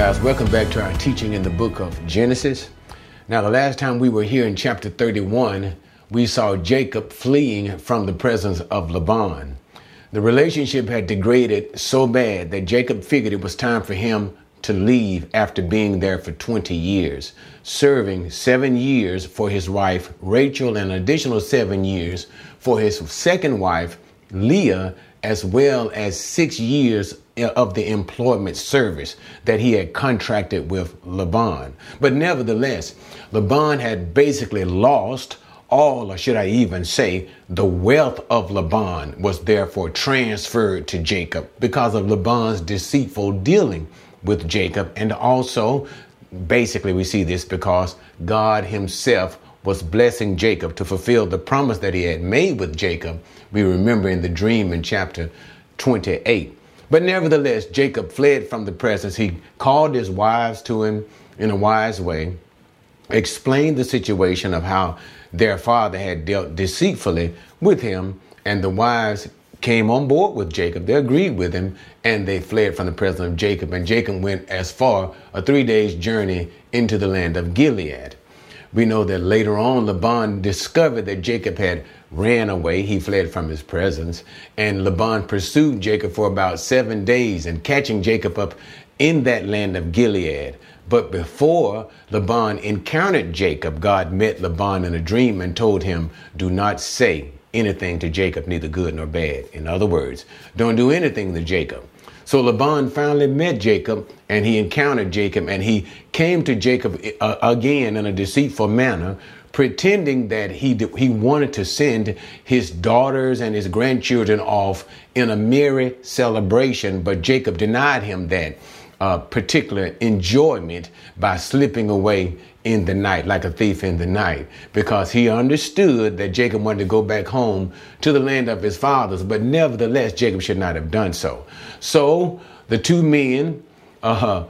guys, welcome back to our teaching in the book of Genesis. Now, the last time we were here in chapter 31, we saw Jacob fleeing from the presence of Laban. The relationship had degraded so bad that Jacob figured it was time for him to leave after being there for 20 years, serving seven years for his wife Rachel and an additional seven years for his second wife Leah, as well as six years Uh, of the employment service that he had contracted with Laban. But nevertheless, Laban had basically lost all, or should I even say, the wealth of Laban was therefore transferred to Jacob because of Laban's deceitful dealing with Jacob. And also, basically, we see this because God Himself was blessing Jacob to fulfill the promise that He had made with Jacob. We remember in the dream in chapter 28. But nevertheless, Jacob fled from the presence. He called his wives to him in a wise way, explained the situation of how their father had dealt deceitfully with him, and the wives came on board with Jacob. They agreed with him, and they fled from the presence of Jacob. And Jacob went as far a three days journey into the land of Gilead. We know that later on, Laban discovered that Jacob had ran away. He fled from his presence. And Laban pursued Jacob for about seven days and catching Jacob up in that land of Gilead. But before Laban encountered Jacob, God met Laban in a dream and told him, Do not say anything to Jacob, neither good nor bad. In other words, don't do anything to Jacob. So Laban finally met Jacob and he encountered Jacob and he came to Jacob uh, again in a deceitful manner, pretending that he, he wanted to send his daughters and his grandchildren off in a merry celebration, but Jacob denied him that uh, particular enjoyment by slipping away in the night, like a thief in the night, because he understood that Jacob wanted to go back home to the land of his fathers, but nevertheless, Jacob should not have done so. So the two men uh,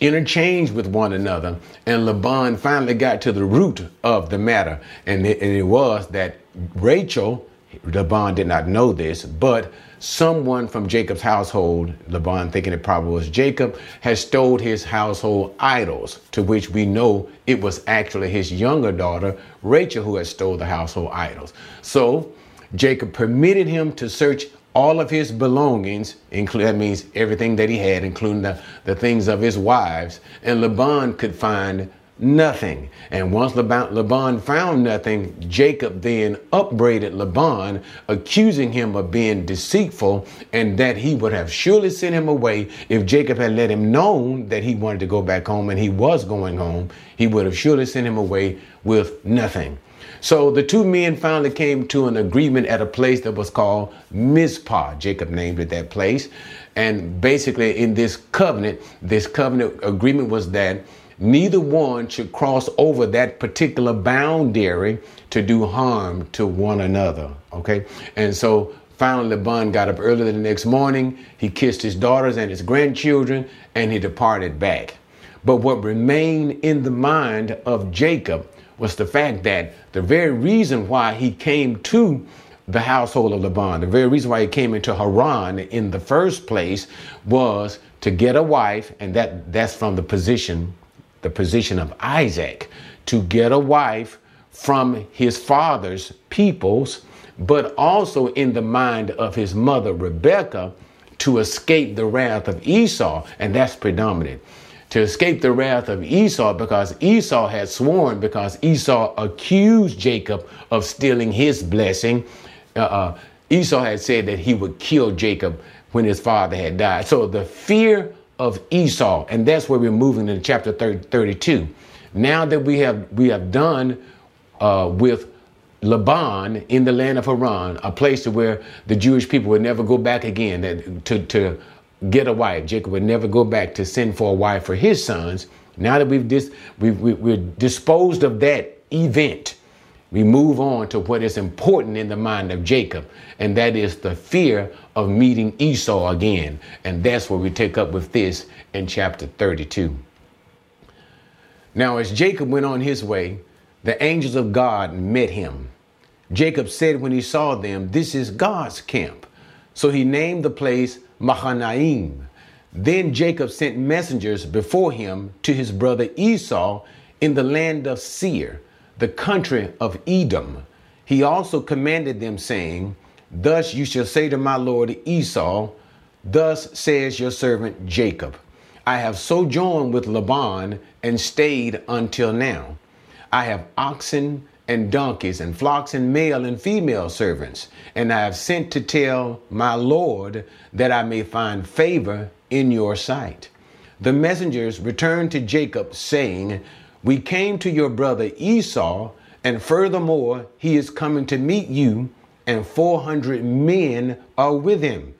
interchanged with one another, and Laban finally got to the root of the matter, and it, and it was that Rachel, Laban did not know this, but someone from Jacob's household, Laban thinking it probably was Jacob, has stole his household idols, to which we know it was actually his younger daughter, Rachel, who had stole the household idols. So Jacob permitted him to search all of his belongings, include that means everything that he had, including the, the things of his wives, and Laban could find nothing. And once Laban, Laban, found nothing, Jacob then upbraided Laban, accusing him of being deceitful and that he would have surely sent him away if Jacob had let him know that he wanted to go back home and he was going home. He would have surely sent him away with nothing. So the two men finally came to an agreement at a place that was called Mizpah. Jacob named it that place. And basically, in this covenant, this covenant agreement was that neither one should cross over that particular boundary to do harm to one another. Okay. And so finally, Laban got up early the next morning. He kissed his daughters and his grandchildren and he departed back. But what remained in the mind of Jacob was the fact that the very reason why he came to the household of Laban, the very reason why he came into Haran in the first place was to get a wife, and that, that's from the position the position of Isaac to get a wife from his father's peoples, but also in the mind of his mother Rebecca to escape the wrath of Esau, and that's predominant. To escape the wrath of Esau because Esau had sworn, because Esau accused Jacob of stealing his blessing. Uh, uh, Esau had said that he would kill Jacob when his father had died. So the fear of Esau. And that's where we're moving into chapter 30, 32. Now that we have we have done uh, with Laban in the land of Haran, a place to where the Jewish people would never go back again, that to, to get a wife. Jacob would never go back to send for a wife for his sons. Now that we've, dis, we, we're disposed of that event, we move on to what is important in the mind of Jacob, and that is the fear of meeting Esau again. And that's where we take up with this in chapter 32. Now, as Jacob went on his way, the angels of God met him. Jacob said when he saw them, This is God's camp. So he named the place Mahanaim. Then Jacob sent messengers before him to his brother Esau in the land of Seir, the country of Edom. He also commanded them, saying, Thus you shall say to my lord Esau, Thus says your servant Jacob, I have sojourned with Laban and stayed until now. I have oxen and donkeys and flocks and male and female servants, and I have sent to tell my Lord that I may find favor in your sight. The messengers returned to Jacob, saying, We came to your brother Esau, and furthermore, he is coming to meet you, and 400 men are with him.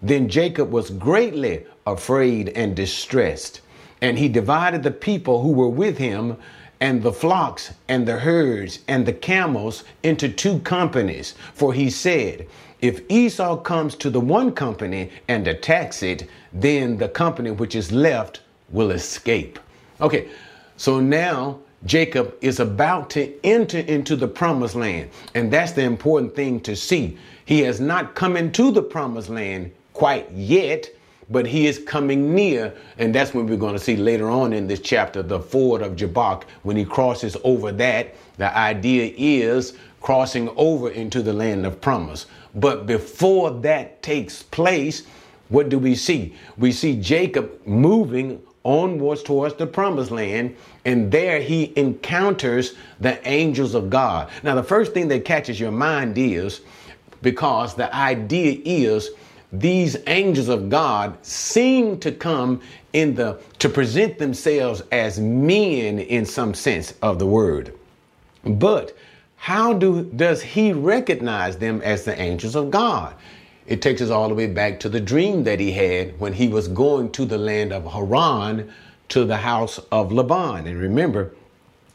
Then Jacob was greatly afraid and distressed, and he divided the people who were with him and the flocks and the herds and the camels into two companies. For he said, If Esau comes to the one company and attacks it, then the company which is left will escape. Okay, so now Jacob is about to enter into the promised land. And that's the important thing to see. He has not come into the promised land quite yet, but he is coming near. And that's when we're going to see later on in this chapter the ford of Jabbok. When he crosses over that, the idea is crossing over into the land of promise. But before that takes place, what do we see? We see Jacob moving onwards towards the promised land, and there he encounters the angels of God. Now, the first thing that catches your mind is because the idea is these angels of God seem to come in the to present themselves as men in some sense of the word. But how do does he recognize them as the angels of God? It takes us all the way back to the dream that he had when he was going to the land of Haran to the house of Laban. And remember,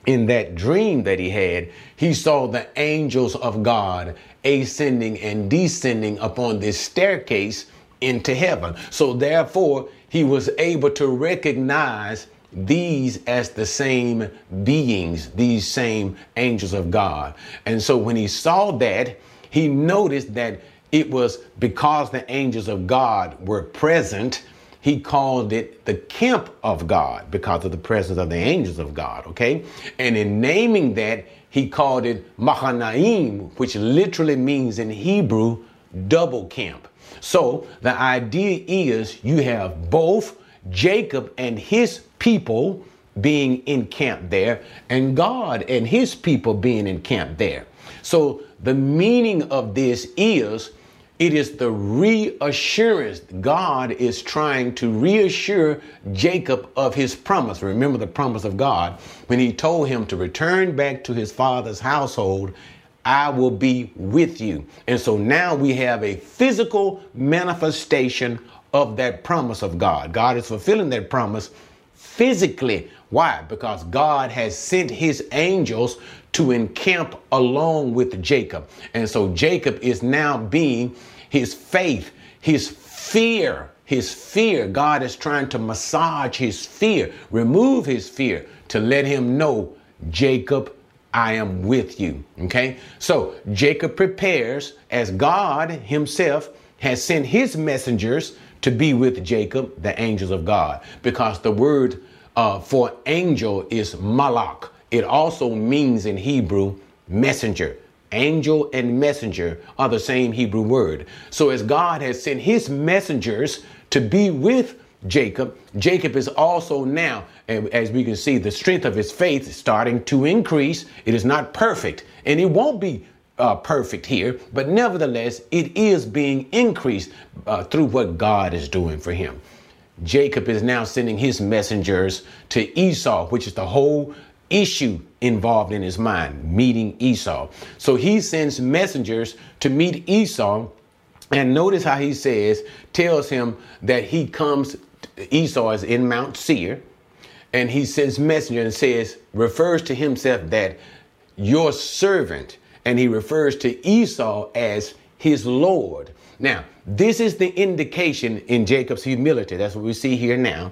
in that dream that he had, he saw the angels of God ascending and descending upon this staircase into heaven. So therefore, he was able to recognize these as the same beings, these same angels of God. And so when he saw that, he noticed that it was because the angels of God were present he called it the camp of God because of the presence of the angels of God, okay? And in naming that, he called it Mahanaim, which literally means in Hebrew, double camp. So the idea is you have both Jacob and his people being encamped there, and God and his people being encamped there. So the meaning of this is it is the reassurance. God is trying to reassure Jacob of his promise. Remember the promise of God when he told him to return back to his father's household. I will be with you. And so now we have a physical manifestation of that promise of God. God is fulfilling that promise physically. Why? Because God has sent his angels to encamp along with Jacob. And so Jacob is now being his faith, his fear, his fear. God is trying to massage his fear, remove his fear to let him know, Jacob, I am with you. Okay. So Jacob prepares as God himself has sent his messengers to be with Jacob, the angels of God, because the word uh, for angel is malak. It also means in Hebrew messenger. Angel and messenger are the same Hebrew word. So as God has sent his messengers to be with Jacob, Jacob is also now, as we can see, the strength of his faith is starting to increase. It is not perfect, and it won't be uh, perfect here, but nevertheless, it is being increased uh, through what God is doing for him. Jacob is now sending his messengers to Esau, which is the whole issue involved in his mind, meeting Esau. So he sends messengers to meet Esau. And notice how he says, tells him that he comes, Esau is in Mount Seir, and he sends messenger and says, refers to himself that your servant, and he refers to Esau as his Lord. Now, this is the indication in Jacob's humility. That's what we see here now.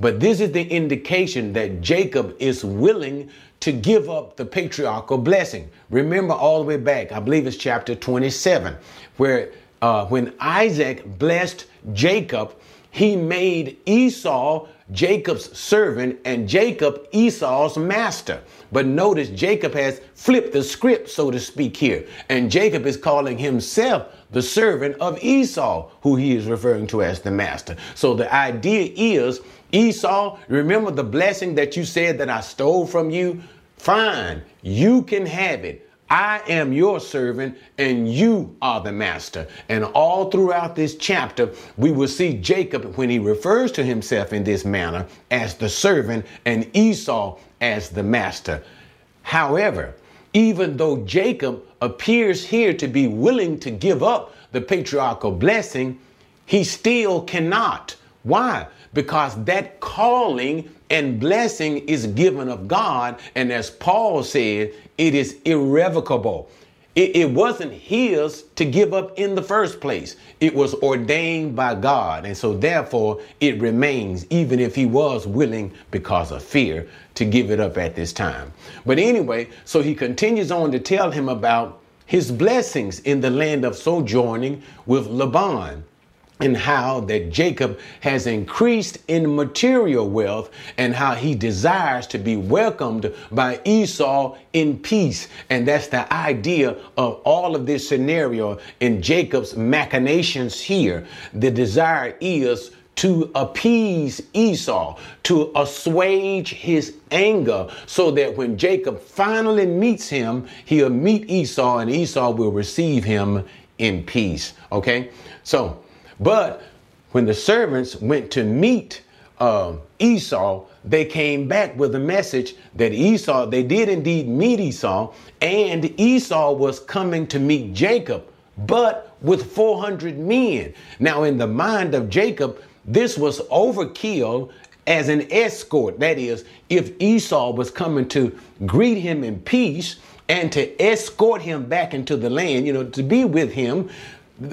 But this is the indication that Jacob is willing to give up the patriarchal blessing. Remember all the way back, I believe it's chapter 27, where uh, when Isaac blessed Jacob, he made Esau Jacob's servant and Jacob Esau's master. But notice Jacob has flipped the script, so to speak, here. And Jacob is calling himself the servant of Esau, who he is referring to as the master. So the idea is Esau, remember the blessing that you said that I stole from you? Fine, you can have it. I am your servant and you are the master. And all throughout this chapter, we will see Jacob when he refers to himself in this manner as the servant and Esau as the master. However, even though Jacob appears here to be willing to give up the patriarchal blessing, he still cannot. Why? Because that calling and blessing is given of God. And as Paul said, it is irrevocable. It, it, wasn't his to give up in the first place. It was ordained by God. And so, therefore, it remains, even if he was willing, because of fear, to give it up at this time. But anyway, so he continues on to tell him about his blessings in the land of sojourning with Laban and how that Jacob has increased in material wealth and how he desires to be welcomed by Esau in peace. And that's the idea of all of this scenario in Jacob's machinations here. The desire is to appease Esau, to assuage his anger, so that when Jacob finally meets him, he'll meet Esau and Esau will receive him in peace. Okay? So, but when the servants went to meet uh, Esau, they came back with a message that Esau, they did indeed meet Esau, and Esau was coming to meet Jacob, but with 400 men. Now, in the mind of Jacob, this was overkill as an escort. That is, if Esau was coming to greet him in peace and to escort him back into the land, you know, to be with him,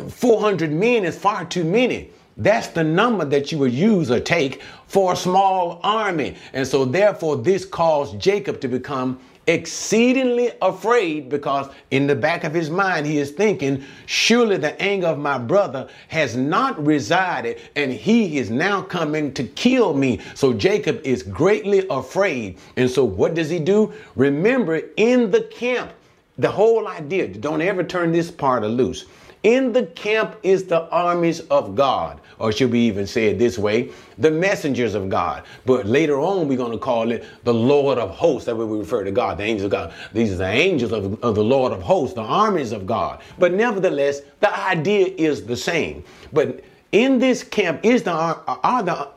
400 men is far too many. That's the number that you would use or take for a small army. And so, therefore, this caused Jacob to become exceedingly afraid because in the back of his mind he is thinking, surely the anger of my brother has not resided and he is now coming to kill me. So Jacob is greatly afraid. And so what does he do? Remember, in the camp, the whole idea, don't ever turn this part loose. In the camp is the armies of God, or should we even say it this way, the messengers of God. But later on, we're going to call it the Lord of hosts. That way we refer to God, the angels of God. These are the angels of, of the Lord of hosts, the armies of God. But nevertheless, the idea is the same. But in this camp is the are the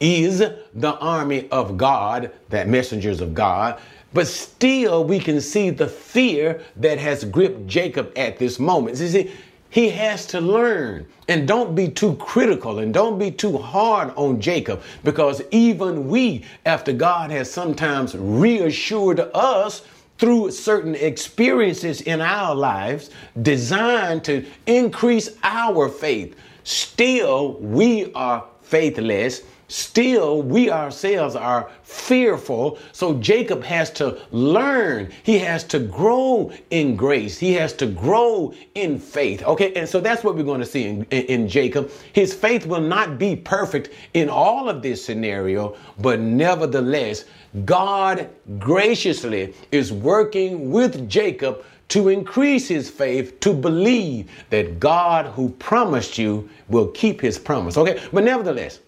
is the army of God, that messengers of God. But still, we can see the fear that has gripped Jacob at this moment. You see, he has to learn. And don't be too critical and don't be too hard on Jacob because even we, after God has sometimes reassured us through certain experiences in our lives designed to increase our faith, still we are faithless still we ourselves are fearful. So Jacob has to learn. He has to grow in grace. He has to grow in faith. Okay. And so that's what we're going to see in, in, in Jacob. His faith will not be perfect in all of this scenario, but nevertheless, God graciously is working with Jacob to increase his faith, to believe that God who promised you will keep his promise. Okay. But nevertheless,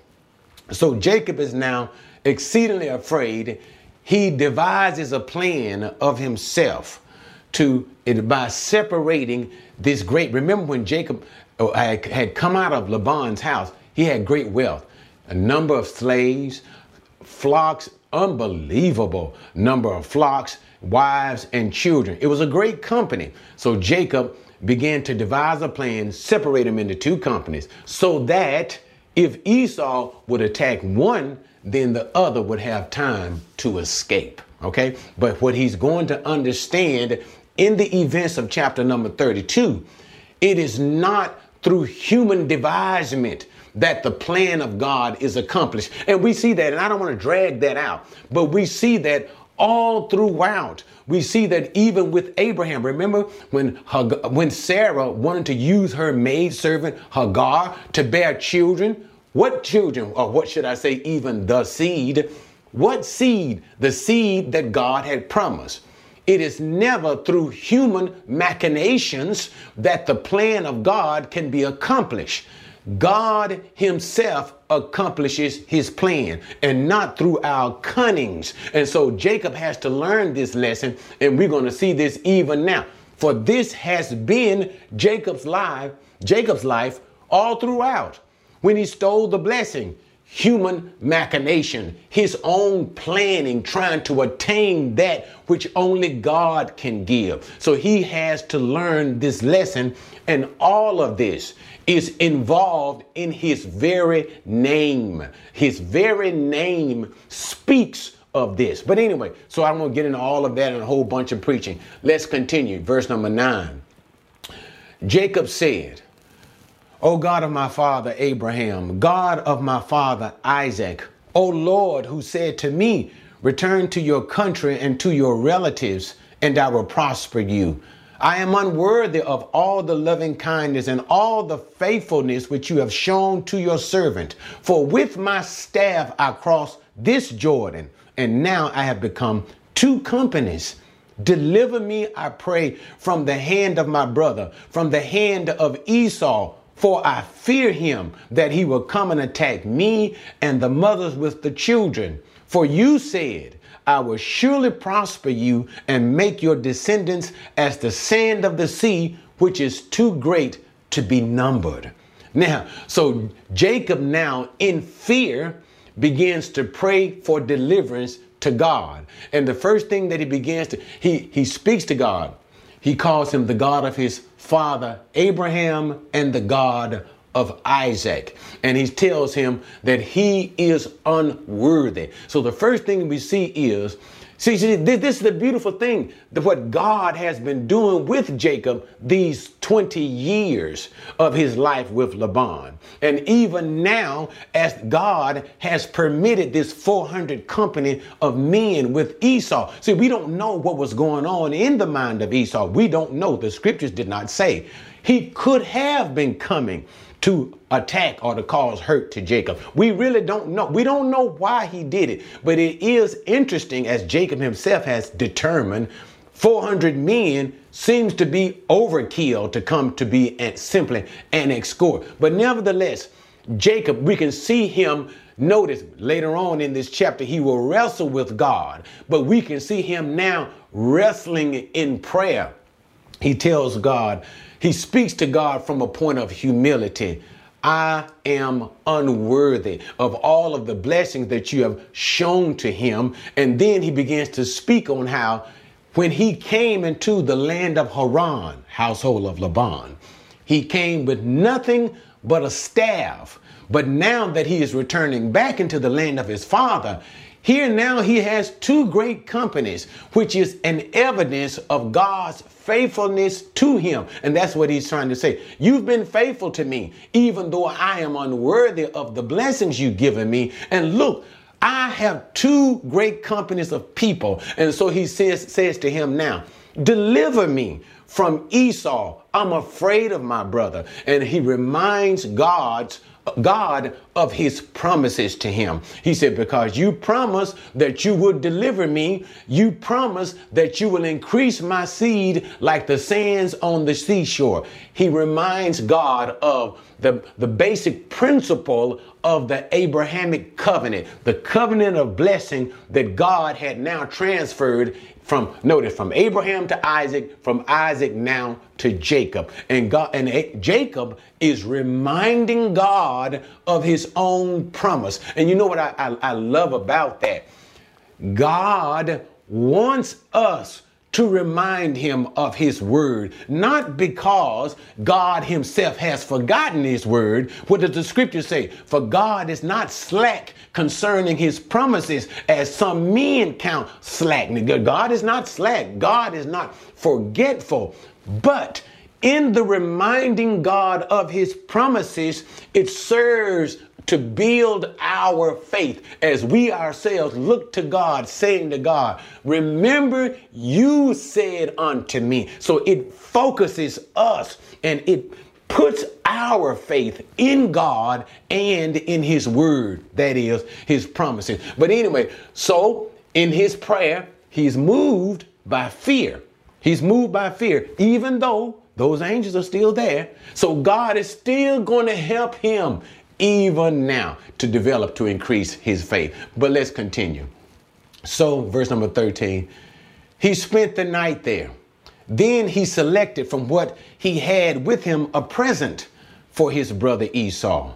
so Jacob is now exceedingly afraid. He devises a plan of himself to by separating this great. Remember when Jacob uh, had come out of Laban's house, he had great wealth, a number of slaves, flocks, unbelievable number of flocks, wives, and children. It was a great company. So Jacob began to devise a plan, separate them into two companies, so that if Esau would attack one, then the other would have time to escape. Okay? But what he's going to understand in the events of chapter number 32, it is not through human devisement that the plan of God is accomplished. And we see that, and I don't want to drag that out, but we see that all throughout. We see that even with Abraham, remember when when Sarah wanted to use her maidservant Hagar to bear children, What children, or what should I say, even the seed? What seed? The seed that God had promised. It is never through human machinations that the plan of God can be accomplished. God Himself accomplishes His plan and not through our cunnings. And so Jacob has to learn this lesson, and we're going to see this even now. For this has been Jacob's life, Jacob's life all throughout. When he stole the blessing, human machination, his own planning, trying to attain that which only God can give. So he has to learn this lesson, and all of this is involved in his very name. His very name speaks of this. But anyway, so I won't want to get into all of that and a whole bunch of preaching. Let's continue. Verse number nine. Jacob said, O God of my father Abraham, God of my father Isaac, O Lord, who said to me, Return to your country and to your relatives, and I will prosper you. I am unworthy of all the loving kindness and all the faithfulness which you have shown to your servant. For with my staff I crossed this Jordan, and now I have become two companies. Deliver me, I pray, from the hand of my brother, from the hand of Esau for I fear him that he will come and attack me and the mothers with the children. For you said, I will surely prosper you and make your descendants as the sand of the sea, which is too great to be numbered. Now, so Jacob now in fear begins to pray for deliverance to God. And the first thing that he begins to, he, he speaks to God. He calls him the God of his father Abraham and the God of Isaac. And he tells him that he is unworthy. So the first thing we see is See, see, this is the beautiful thing that what God has been doing with Jacob these 20 years of his life with Laban. And even now, as God has permitted this 400 company of men with Esau. See, we don't know what was going on in the mind of Esau. We don't know. The scriptures did not say. He could have been coming to attack or to cause hurt to Jacob. We really don't know. We don't know why he did it, but it is interesting as Jacob himself has determined 400 men seems to be overkill to come to be simply an escort. But nevertheless, Jacob, we can see him Notice later on in this chapter, he will wrestle with God, but we can see him now wrestling in prayer. He tells God, he speaks to God from a point of humility. I am unworthy of all of the blessings that you have shown to him. And then he begins to speak on how when he came into the land of Haran, household of Laban, he came with nothing but a staff. But now that he is returning back into the land of his father, here now he has two great companies, which is an evidence of God's faithfulness to him. And that's what he's trying to say. You've been faithful to me, even though I am unworthy of the blessings you've given me. And look, I have two great companies of people. And so he says, says to him now, deliver me from Esau. I'm afraid of my brother. And he reminds God's God of his promises to him. He said, Because you promised that you would deliver me, you promised that you will increase my seed like the sands on the seashore. He reminds God of the, the basic principle of the Abrahamic covenant, the covenant of blessing that God had now transferred from notice from Abraham to Isaac, from Isaac now to Jacob. And God and Jacob is reminding God of his own promise. And you know what I, I, I love about that? God wants us to remind him of his word, not because God himself has forgotten his word. What does the scripture say? For God is not slack concerning his promises as some men count slackness. God is not slack. God is not forgetful, but in the reminding God of his promises, it serves to build our faith as we ourselves look to God, saying to God, Remember, you said unto me. So it focuses us and it puts our faith in God and in His Word, that is, His promises. But anyway, so in His prayer, He's moved by fear. He's moved by fear, even though those angels are still there. So God is still going to help him even now to develop, to increase his faith. But let's continue. So, verse number 13, he spent the night there. Then he selected from what he had with him a present for his brother Esau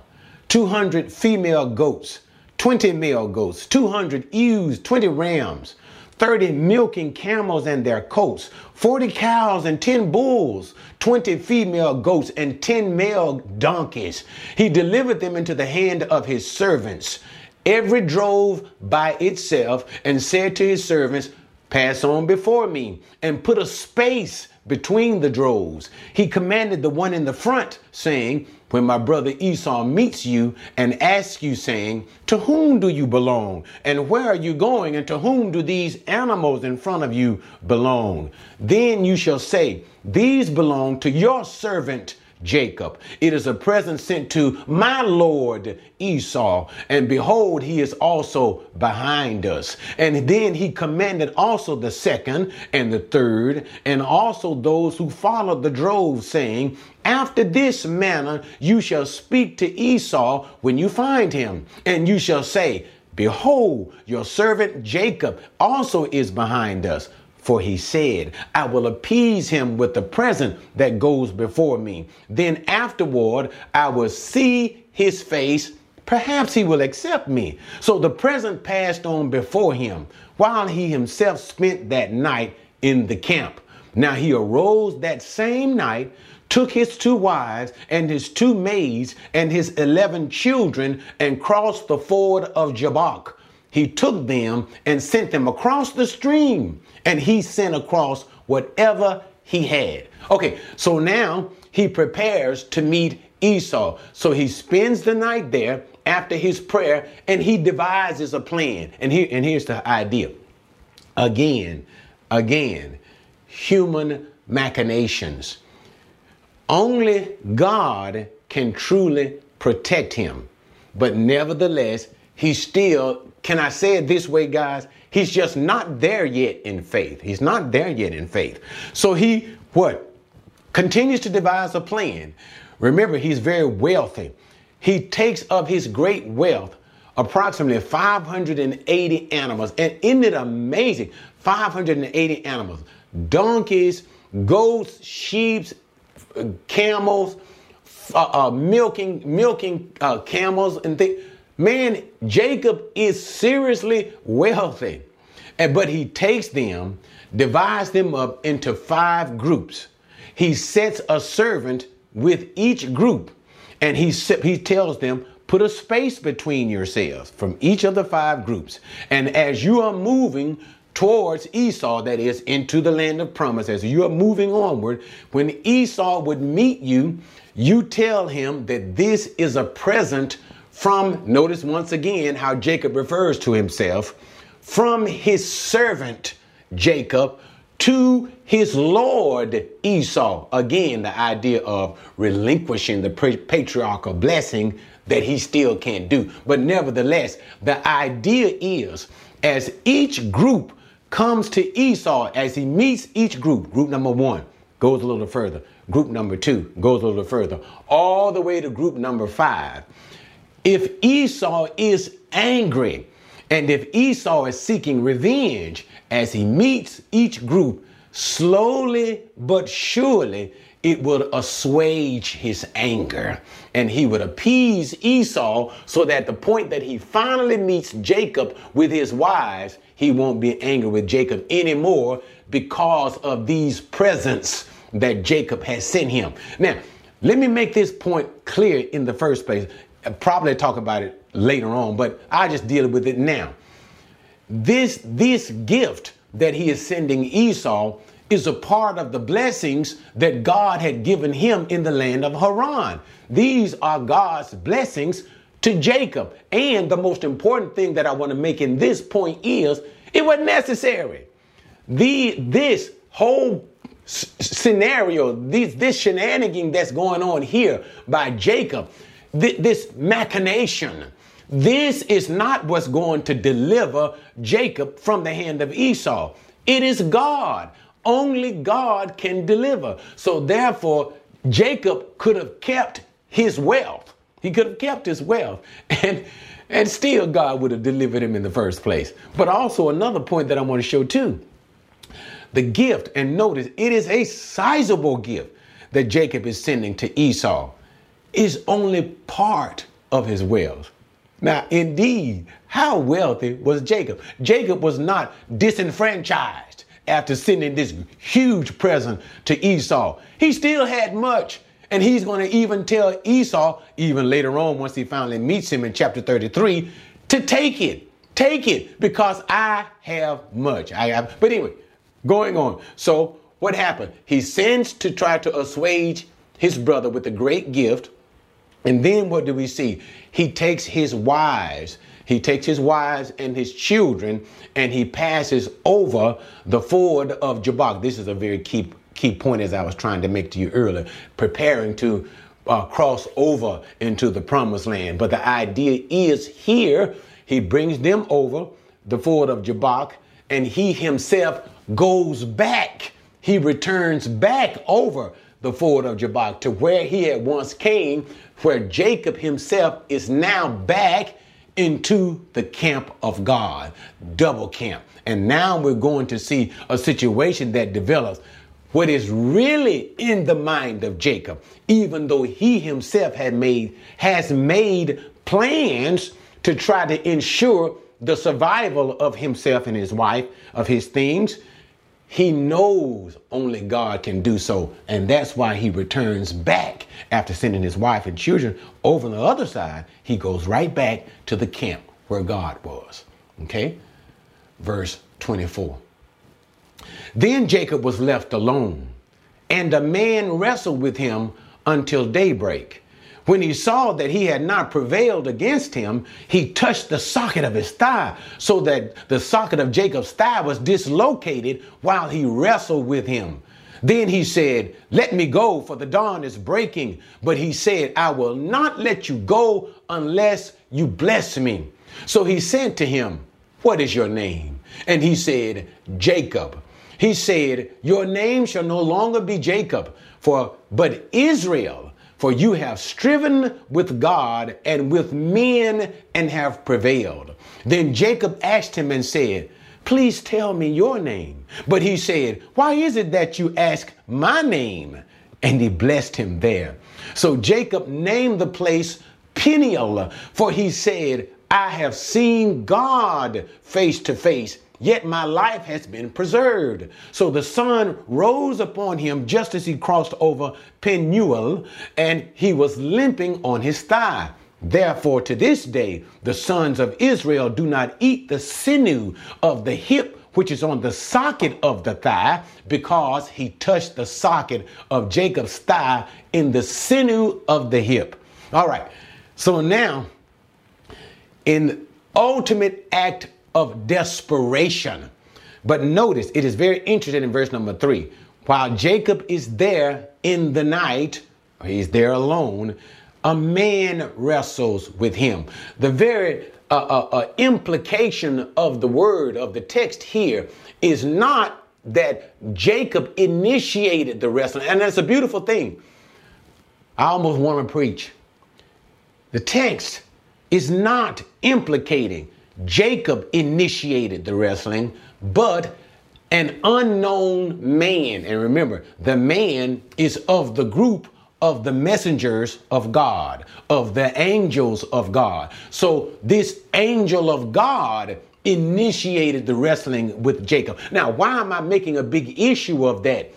200 female goats, 20 male goats, 200 ewes, 20 rams, 30 milking camels and their coats, 40 cows and 10 bulls, 20 female goats and 10 male donkeys. He delivered them into the hand of his servants. Every drove by itself and said to his servants, Pass on before me, and put a space between the droves. He commanded the one in the front, saying, when my brother Esau meets you and asks you, saying, To whom do you belong? And where are you going? And to whom do these animals in front of you belong? Then you shall say, These belong to your servant Jacob. It is a present sent to my Lord Esau. And behold, he is also behind us. And then he commanded also the second and the third, and also those who followed the drove, saying, After this manner you shall speak to Esau when you find him, and you shall say, Behold, your servant Jacob also is behind us. For he said, I will appease him with the present that goes before me. Then afterward, I will see his face. Perhaps he will accept me. So the present passed on before him, while he himself spent that night in the camp. Now he arose that same night, took his two wives and his two maids and his eleven children, and crossed the ford of Jabbok he took them and sent them across the stream, and he sent across whatever he had. Okay, so now he prepares to meet Esau. So he spends the night there after his prayer and he devises a plan. And here and here's the idea. Again, again, human machinations. Only God can truly protect him. But nevertheless, he still can I say it this way, guys? He's just not there yet in faith. He's not there yet in faith. So he, what? Continues to devise a plan. Remember, he's very wealthy. He takes of his great wealth approximately 580 animals. And isn't it amazing? 580 animals donkeys, goats, sheep, camels, uh, uh, milking, milking uh, camels, and things. Man, Jacob is seriously wealthy, and, but he takes them, divides them up into five groups. He sets a servant with each group, and he, he tells them, put a space between yourselves from each of the five groups. And as you are moving towards Esau, that is, into the land of promise, as you are moving onward, when Esau would meet you, you tell him that this is a present from, notice once again how Jacob refers to himself, from his servant Jacob to his Lord Esau. Again, the idea of relinquishing the patriarchal blessing that he still can't do. But nevertheless, the idea is as each group comes to Esau, as he meets each group, group number one goes a little further, group number two goes a little further, all the way to group number five. If Esau is angry and if Esau is seeking revenge as he meets each group, slowly but surely it will assuage his anger and he would appease Esau so that the point that he finally meets Jacob with his wives, he won't be angry with Jacob anymore because of these presents that Jacob has sent him. Now, let me make this point clear in the first place probably talk about it later on, but I just deal with it now. This, this gift that he is sending Esau is a part of the blessings that God had given him in the land of Haran. These are God's blessings to Jacob. And the most important thing that I want to make in this point is it was necessary. The, this whole s- scenario, this, this shenanigan that's going on here by Jacob, th- this machination, this is not what's going to deliver Jacob from the hand of Esau. It is God. Only God can deliver. So therefore, Jacob could have kept his wealth. He could have kept his wealth. And and still God would have delivered him in the first place. But also another point that I want to show too. The gift, and notice it is a sizable gift that Jacob is sending to Esau, is only part of his wealth. Now, indeed, how wealthy was Jacob? Jacob was not disenfranchised after sending this huge present to Esau. He still had much. And he's going to even tell Esau, even later on, once he finally meets him in chapter 33, to take it. Take it because I have much. I have, but anyway, going on. So what happened? He sends to try to assuage his brother with a great gift. And then what do we see? He takes his wives, he takes his wives and his children, and he passes over the ford of Jabbok. This is a very key key point as I was trying to make to you earlier, preparing to uh, cross over into the promised land. But the idea is here, he brings them over the ford of Jabbok, and he himself goes back. He returns back over the ford of Jabbok to where he had once came, where Jacob himself is now back into the camp of God, double camp. And now we're going to see a situation that develops what is really in the mind of Jacob, even though he himself had made, has made plans to try to ensure the survival of himself and his wife, of his things. He knows only God can do so. And that's why he returns back after sending his wife and children over on the other side. He goes right back to the camp where God was. Okay? Verse 24. Then Jacob was left alone, and a man wrestled with him until daybreak. When he saw that he had not prevailed against him, he touched the socket of his thigh, so that the socket of Jacob's thigh was dislocated while he wrestled with him. Then he said, Let me go, for the dawn is breaking. But he said, I will not let you go unless you bless me. So he said to him, What is your name? And he said, Jacob. He said, Your name shall no longer be Jacob, for but Israel, for you have striven with God and with men and have prevailed. Then Jacob asked him and said, Please tell me your name. But he said, Why is it that you ask my name? And he blessed him there. So Jacob named the place Peniel, for he said, I have seen God face to face yet my life has been preserved. So the sun rose upon him just as he crossed over Penuel, and he was limping on his thigh. Therefore, to this day, the sons of Israel do not eat the sinew of the hip which is on the socket of the thigh, because he touched the socket of Jacob's thigh in the sinew of the hip. All right, so now, in ultimate act of desperation. But notice it is very interesting in verse number three. While Jacob is there in the night, he's there alone, a man wrestles with him. The very uh, uh, uh, implication of the word of the text here is not that Jacob initiated the wrestling, and that's a beautiful thing. I almost want to preach. The text is not implicating Jacob initiated the wrestling, but an unknown man, and remember, the man is of the group of the messengers of God, of the angels of God. So this angel of God initiated the wrestling with Jacob. Now, why am I making a big issue of that?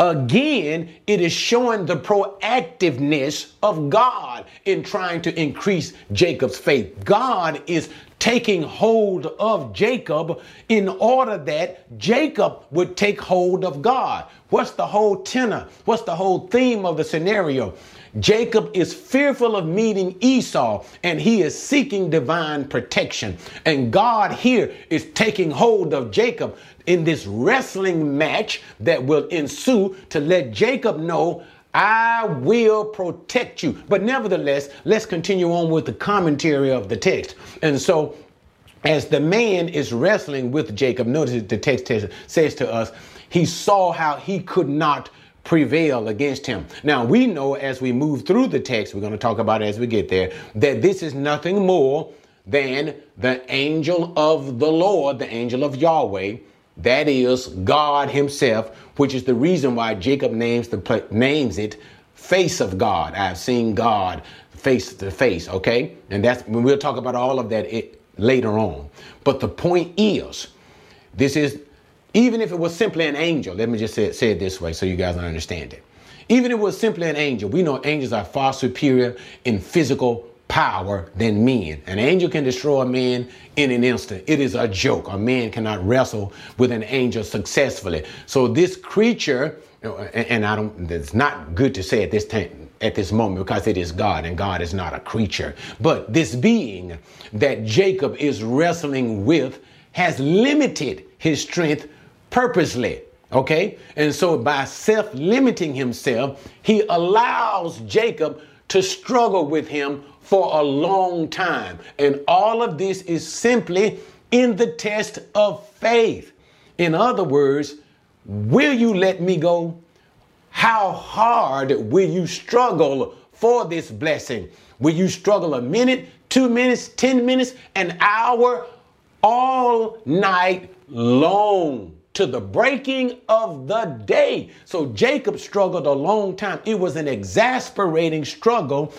Again, it is showing the proactiveness of God in trying to increase Jacob's faith. God is taking hold of Jacob in order that Jacob would take hold of God. What's the whole tenor? What's the whole theme of the scenario? Jacob is fearful of meeting Esau and he is seeking divine protection. And God here is taking hold of Jacob in this wrestling match that will ensue to let Jacob know I will protect you. But nevertheless, let's continue on with the commentary of the text. And so, as the man is wrestling with Jacob, notice the text says to us, he saw how he could not prevail against him. Now, we know as we move through the text, we're going to talk about as we get there, that this is nothing more than the angel of the Lord, the angel of Yahweh, that is God Himself, which is the reason why Jacob names the names it face of God. I've seen God face to face. Okay, and that's when we'll talk about all of that it, later on. But the point is, this is even if it was simply an angel. Let me just say say it this way so you guys understand it. Even if it was simply an angel, we know angels are far superior in physical power than men. An angel can destroy a man in an instant. It is a joke. A man cannot wrestle with an angel successfully. So this creature, and I don't, it's not good to say at this time, at this moment because it is God and God is not a creature. But this being that Jacob is wrestling with has limited his strength purposely. Okay? And so by self limiting himself, he allows Jacob to struggle with him for a long time. And all of this is simply in the test of faith. In other words, will you let me go? How hard will you struggle for this blessing? Will you struggle a minute, two minutes, 10 minutes, an hour, all night long? to the breaking of the day. So Jacob struggled a long time. It was an exasperating struggle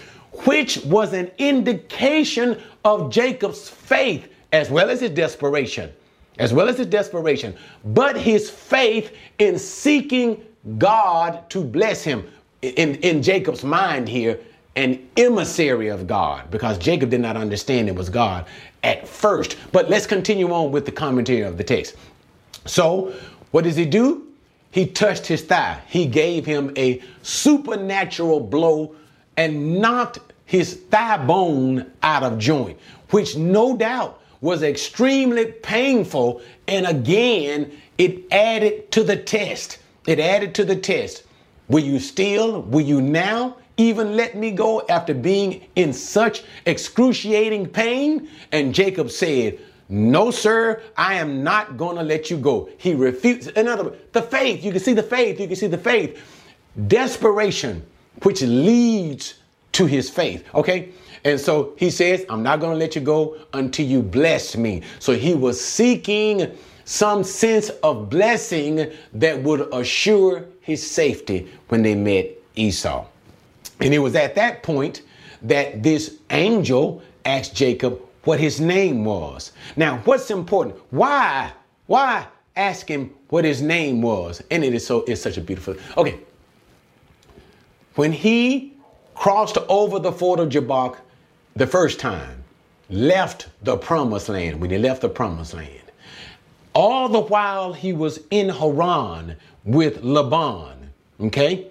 which was an indication of Jacob's faith as well as his desperation, as well as his desperation, but his faith in seeking God to bless him. In, in Jacob's mind here, an emissary of God, because Jacob did not understand it was God at first. But let's continue on with the commentary of the text. So, what does he do? He touched his thigh. He gave him a supernatural blow and knocked his thigh bone out of joint, which no doubt was extremely painful. And again, it added to the test. It added to the test. Will you still, will you now even let me go after being in such excruciating pain? And Jacob said, no, sir, I am not going to let you go. He refused. In other words, the faith, you can see the faith, you can see the faith. Desperation, which leads to his faith. Okay. And so he says, I'm not going to let you go until you bless me. So he was seeking some sense of blessing that would assure his safety when they met Esau. And it was at that point that this angel asked Jacob what his name was. Now, what's important? Why? Why ask him what his name was? And it is so it's such a beautiful. Okay. When he crossed over the ford of Jabbok the first time, left the promised land, when he left the promised land, all the while he was in Haran with Laban. Okay?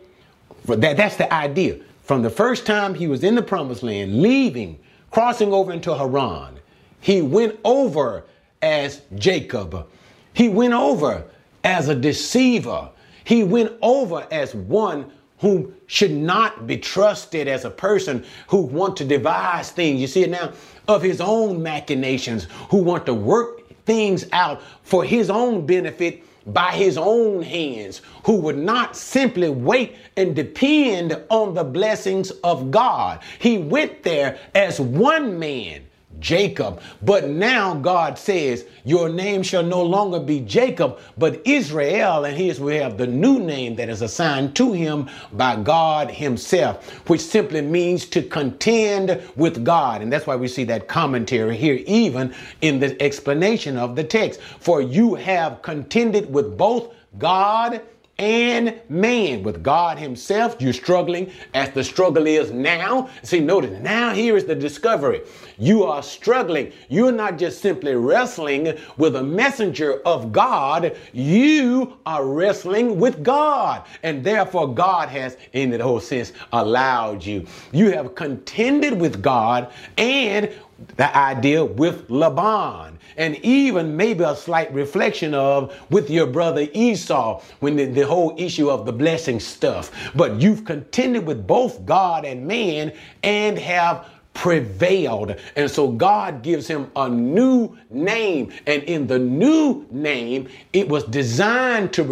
That, that's the idea. From the first time he was in the promised land, leaving, crossing over into Haran, he went over as Jacob. He went over as a deceiver. He went over as one who should not be trusted as a person who want to devise things. You see it now of his own machinations, who want to work things out for his own benefit by his own hands, who would not simply wait and depend on the blessings of God. He went there as one man Jacob. But now God says, Your name shall no longer be Jacob, but Israel. And here's we have the new name that is assigned to him by God Himself, which simply means to contend with God. And that's why we see that commentary here, even in the explanation of the text. For you have contended with both God and man. With God Himself, you're struggling as the struggle is now. See, notice now here is the discovery. You are struggling. You're not just simply wrestling with a messenger of God, you are wrestling with God. And therefore, God has, in the whole sense, allowed you. You have contended with God and the idea with Laban, and even maybe a slight reflection of with your brother Esau when the, the, whole issue of the blessing stuff. But you've contended with both God and man and have prevailed. And so God gives him a new name. And in the new name, it was designed to,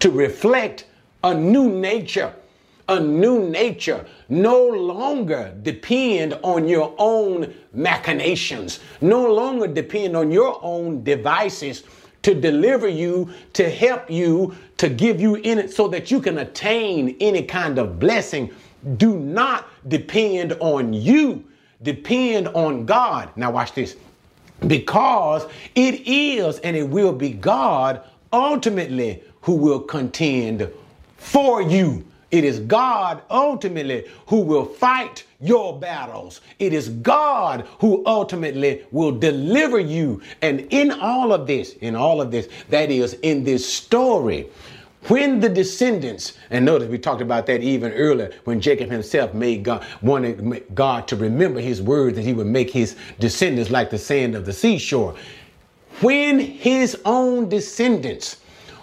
to reflect a new nature a new nature, no longer depend on your own machinations, no longer depend on your own devices to deliver you, to help you, to give you in it so that you can attain any kind of blessing. Do not depend on you, depend on God. Now, watch this. Because it is and it will be God ultimately who will contend for you. It is God ultimately who will fight your battles. It is God who ultimately will deliver you. And in all of this, in all of this, that is in this story, when the descendants, and notice we talked about that even earlier when Jacob himself made God, wanted God to remember his words that he would make his descendants like the sand of the seashore. When his own descendants,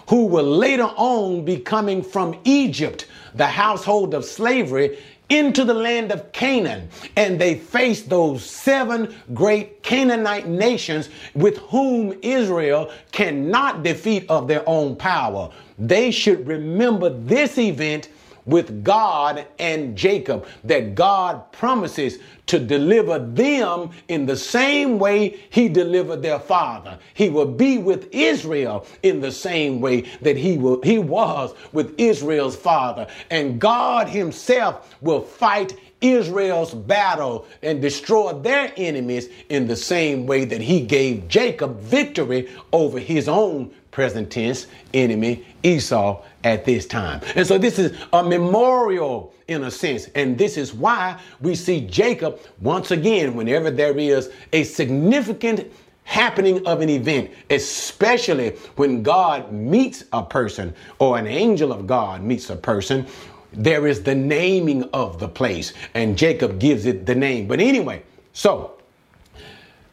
who will later on be coming from Egypt, the household of slavery into the land of Canaan. And they faced those seven great Canaanite nations with whom Israel cannot defeat of their own power. They should remember this event with God and Jacob, that God promises to deliver them in the same way he delivered their father. He will be with Israel in the same way that he will, he was with Israel's father. And God himself will fight Israel's battle and destroy their enemies in the same way that he gave Jacob victory over his own present tense enemy Esau at this time. And so this is a memorial in a sense. And this is why we see Jacob once again, whenever there is a significant happening of an event, especially when God meets a person or an angel of God meets a person, there is the naming of the place. And Jacob gives it the name. But anyway, so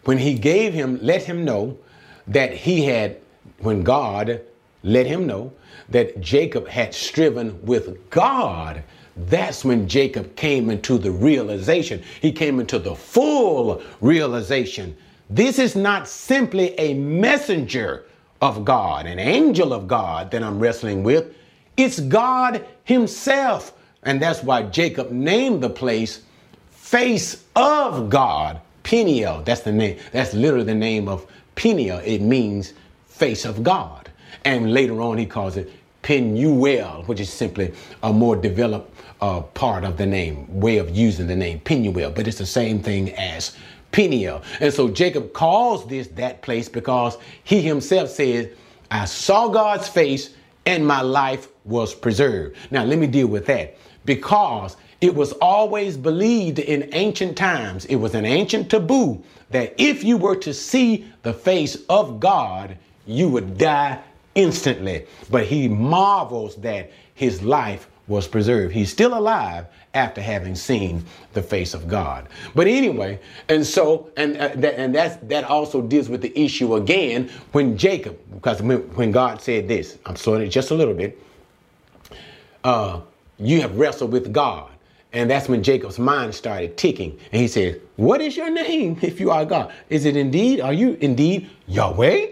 when he gave him, let him know that he had, when God let him know that Jacob had striven with God, that's when Jacob came into the realization. He came into the full realization. This is not simply a messenger of God, an angel of God that I'm wrestling with. It's God Himself. And that's why Jacob named the place Face of God, Peniel. That's the name. That's literally the name of Peniel. It means face of God. And later on, he calls it Penuel, which is simply a more developed uh, part of the name, way of using the name Penuel, but it's the same thing as Peniel. And so Jacob calls this that place because he himself says, I saw God's face and my life was preserved. Now, let me deal with that because it was always believed in ancient times, it was an ancient taboo that if you were to see the face of God, you would die instantly. But he marvels that his life was preserved. He's still alive after having seen the face of God. But anyway, and so and uh, that, and that's that also deals with the issue again when Jacob, because when, when God said this, I'm slowing it just a little bit. Uh, you have wrestled with God. And that's when Jacob's mind started ticking. And he said, What is your name if you are God? Is it indeed, are you indeed Yahweh?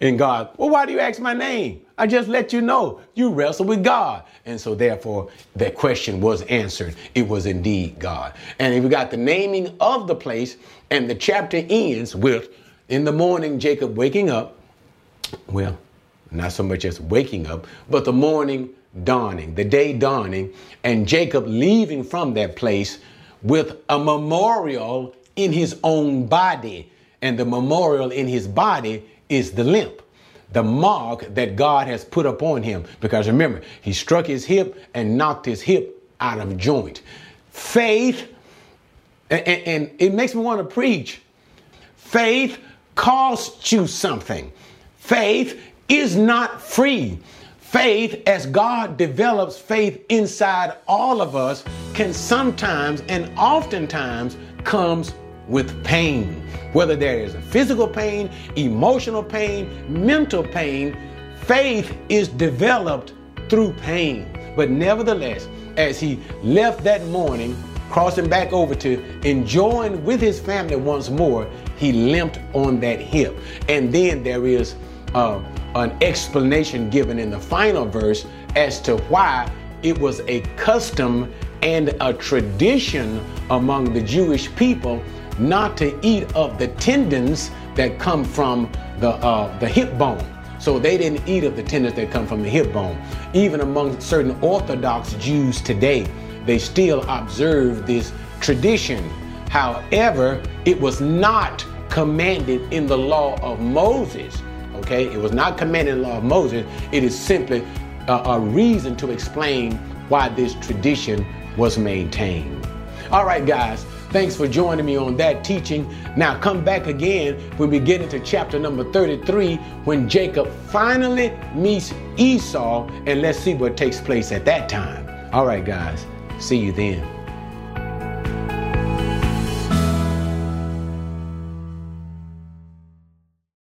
And God, well, why do you ask my name? I just let you know you wrestle with God. And so therefore that question was answered. It was indeed God. And we got the naming of the place and the chapter ends with in the morning Jacob waking up. Well, not so much as waking up, but the morning dawning, the day dawning, and Jacob leaving from that place with a memorial in his own body. And the memorial in his body is the limp. the mark that God has put upon him. Because remember, he struck his hip and knocked his hip out of joint. Faith, and, and it makes me want to preach. Faith costs you something. Faith is not free. Faith, as God develops faith inside all of us, can sometimes and oftentimes comes with pain. Whether there is physical pain, emotional pain, mental pain, faith is developed through pain. But nevertheless, as he left that morning, crossing back over to enjoying with his family once more, he limped on that hip. And then there is uh, an explanation given in the final verse as to why it was a custom and a tradition among the Jewish people not to eat of the tendons that come from the, uh, the hip bone. So they didn't eat of the tendons that come from the hip bone. Even among certain Orthodox Jews today, they still observe this tradition. However, it was not commanded in the law of Moses. Okay, it was not commanded in the law of Moses. It is simply a, a reason to explain why this tradition was maintained. All right, guys. Thanks for joining me on that teaching. Now come back again when we get into chapter number 33 when Jacob finally meets Esau and let's see what takes place at that time. All right, guys. See you then.